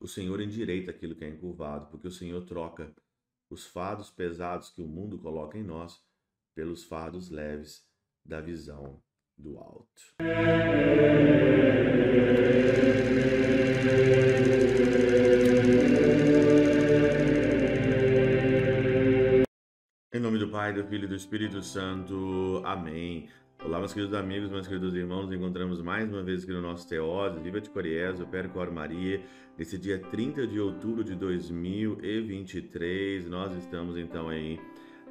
o Senhor endireita aquilo que é encurvado, porque o Senhor troca os fardos pesados que o mundo coloca em nós pelos fardos leves da visão do alto. Em nome do Pai, do Filho e do Espírito Santo. Amém. Olá, meus queridos amigos, meus queridos irmãos, nos encontramos mais uma vez aqui no nosso Teose, Viva de Coriés, o Percor Maria, nesse dia 30 de outubro de 2023. Nós estamos então aí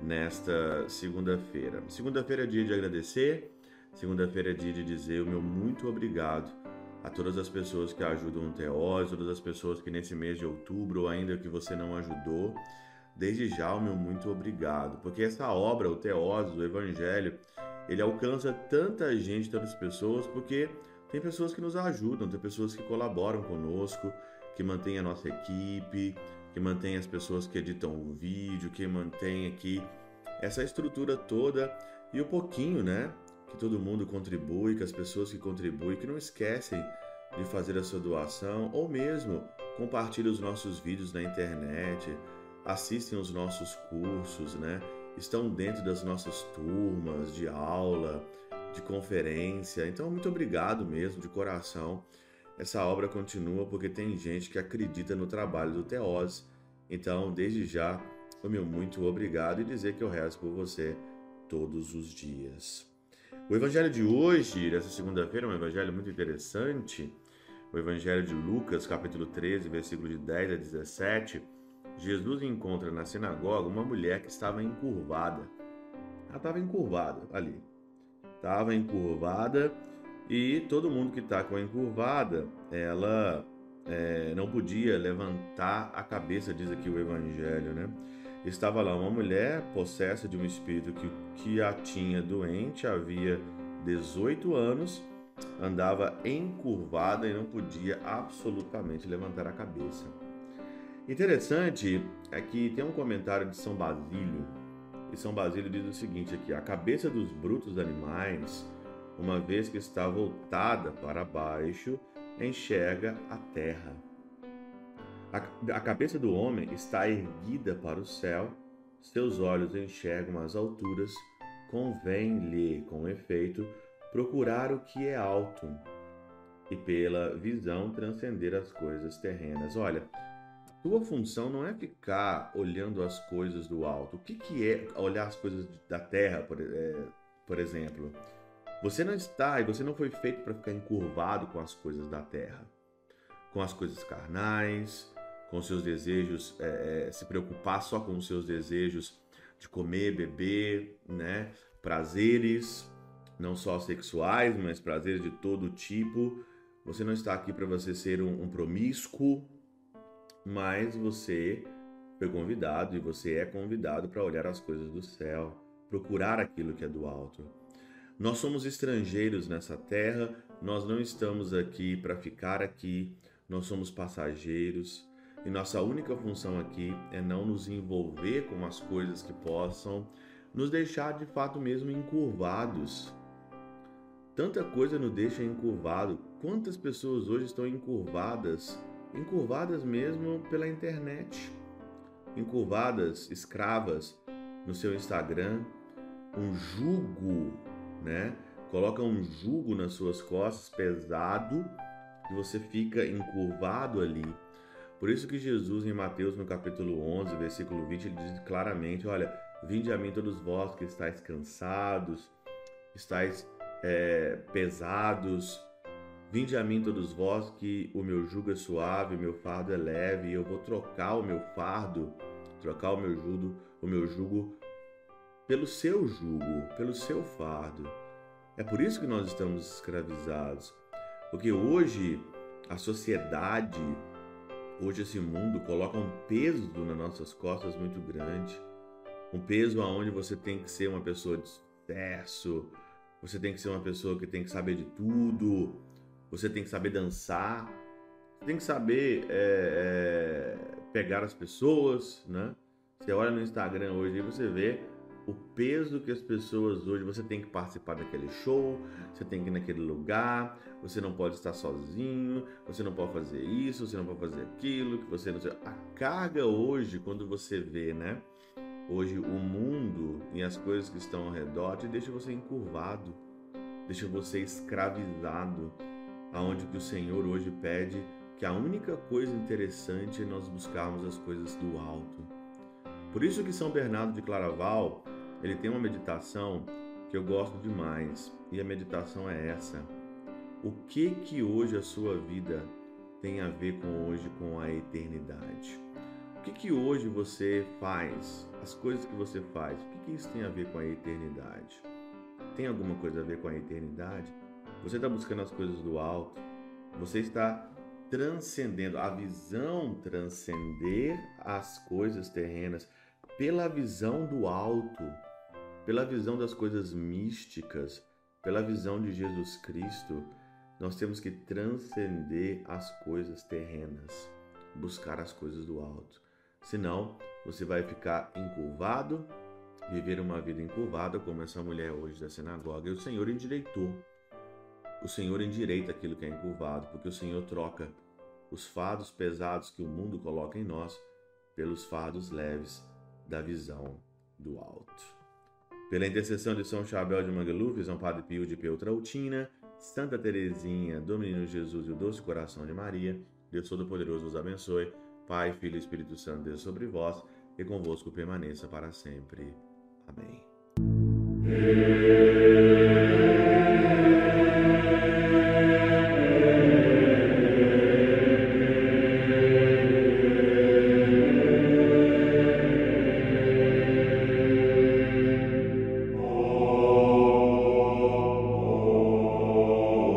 nesta segunda-feira. Segunda-feira é dia de agradecer, segunda-feira é dia de dizer o meu muito obrigado a todas as pessoas que ajudam o Teose, todas as pessoas que nesse mês de outubro, ou ainda que você não ajudou, desde já o meu muito obrigado, porque essa obra, o Teose, o Evangelho, ele alcança tanta gente, tantas pessoas, porque tem pessoas que nos ajudam, tem pessoas que colaboram conosco, que mantêm a nossa equipe, que mantém as pessoas que editam o vídeo, que mantém aqui essa estrutura toda e o pouquinho, né, que todo mundo contribui, que as pessoas que contribuem, que não esquecem de fazer a sua doação ou mesmo compartilham os nossos vídeos na internet, assistem os nossos cursos, né? estão dentro das nossas turmas de aula, de conferência. Então, muito obrigado mesmo, de coração. Essa obra continua porque tem gente que acredita no trabalho do Teose. Então, desde já, o meu muito obrigado e dizer que eu rezo por você todos os dias. O evangelho de hoje, dessa segunda-feira, é um evangelho muito interessante. O evangelho de Lucas, capítulo 13, versículo de 10 a 17 Jesus encontra na sinagoga uma mulher que estava encurvada. Ela estava encurvada ali. Estava encurvada e todo mundo que está com a encurvada, ela é, não podia levantar a cabeça, diz aqui o Evangelho, né? Estava lá uma mulher possessa de um espírito que, que a tinha doente, havia 18 anos, andava encurvada e não podia absolutamente levantar a cabeça. Interessante é que tem um comentário de São Basílio, e São Basílio diz o seguinte aqui: a cabeça dos brutos animais, uma vez que está voltada para baixo, enxerga a terra. A, a cabeça do homem está erguida para o céu, seus olhos enxergam as alturas, convém-lhe, com efeito, procurar o que é alto e pela visão transcender as coisas terrenas. Olha, tua função não é ficar olhando as coisas do alto. O que, que é olhar as coisas da terra, por, é, por exemplo? Você não está e você não foi feito para ficar encurvado com as coisas da terra, com as coisas carnais, com seus desejos, é, é, se preocupar só com os seus desejos de comer, beber, né? Prazeres, não só sexuais, mas prazeres de todo tipo. Você não está aqui para você ser um, um promíscuo, mas você foi convidado e você é convidado para olhar as coisas do céu, procurar aquilo que é do alto. Nós somos estrangeiros nessa terra, nós não estamos aqui para ficar aqui, nós somos passageiros e nossa única função aqui é não nos envolver com as coisas que possam nos deixar de fato mesmo encurvados. Tanta coisa nos deixa encurvado. Quantas pessoas hoje estão encurvadas encurvadas mesmo pela internet, encurvadas, escravas no seu Instagram, um jugo, né? Coloca um jugo nas suas costas pesado e você fica encurvado ali. Por isso que Jesus em Mateus no capítulo 11, versículo 20, ele diz claramente, olha, vinde a mim todos vós que estáis cansados, estáis é, pesados, Vinde a mim todos vós que o meu jugo é suave, o meu fardo é leve, e eu vou trocar o meu fardo, trocar o meu jugo, o meu jugo pelo seu jugo, pelo seu fardo. É por isso que nós estamos escravizados. Porque hoje a sociedade, hoje esse mundo coloca um peso nas nossas costas muito grande. Um peso aonde você tem que ser uma pessoa de sucesso, você tem que ser uma pessoa que tem que saber de tudo, você tem que saber dançar, você tem que saber é, é, pegar as pessoas, né? Você olha no Instagram hoje e você vê o peso que as pessoas hoje, você tem que participar daquele show, você tem que ir naquele lugar, você não pode estar sozinho, você não pode fazer isso, você não pode fazer aquilo, que você não. A carga hoje, quando você vê, né? Hoje o mundo e as coisas que estão ao redor te deixa você encurvado, deixa você escravizado, aonde que o Senhor hoje pede que a única coisa interessante é nós buscarmos as coisas do alto. Por isso que São Bernardo de Claraval, ele tem uma meditação que eu gosto demais, e a meditação é essa: o que que hoje a sua vida tem a ver com hoje com a eternidade? O que que hoje você faz? As coisas que você faz, o que que isso tem a ver com a eternidade? Tem alguma coisa a ver com a eternidade? Você está buscando as coisas do alto? Você está transcendendo a visão transcender as coisas terrenas pela visão do alto pela visão das coisas místicas, pela visão de Jesus Cristo, nós temos que transcender as coisas terrenas, buscar as coisas do alto. Senão, você vai ficar encurvado, viver uma vida encurvada, como essa mulher hoje da sinagoga, e o Senhor endireitou. O Senhor endireita aquilo que é encurvado, porque o Senhor troca os fardos pesados que o mundo coloca em nós pelos fardos leves da visão do alto. Pela intercessão de São Chabel de Mangluf, São Padre Pio de Peutrautina, Santa Teresinha, do Menino Jesus e o Doce Coração de Maria, Deus Todo-Poderoso vos abençoe. Pai, Filho e Espírito Santo, Deus sobre vós e convosco permaneça para sempre. Amém.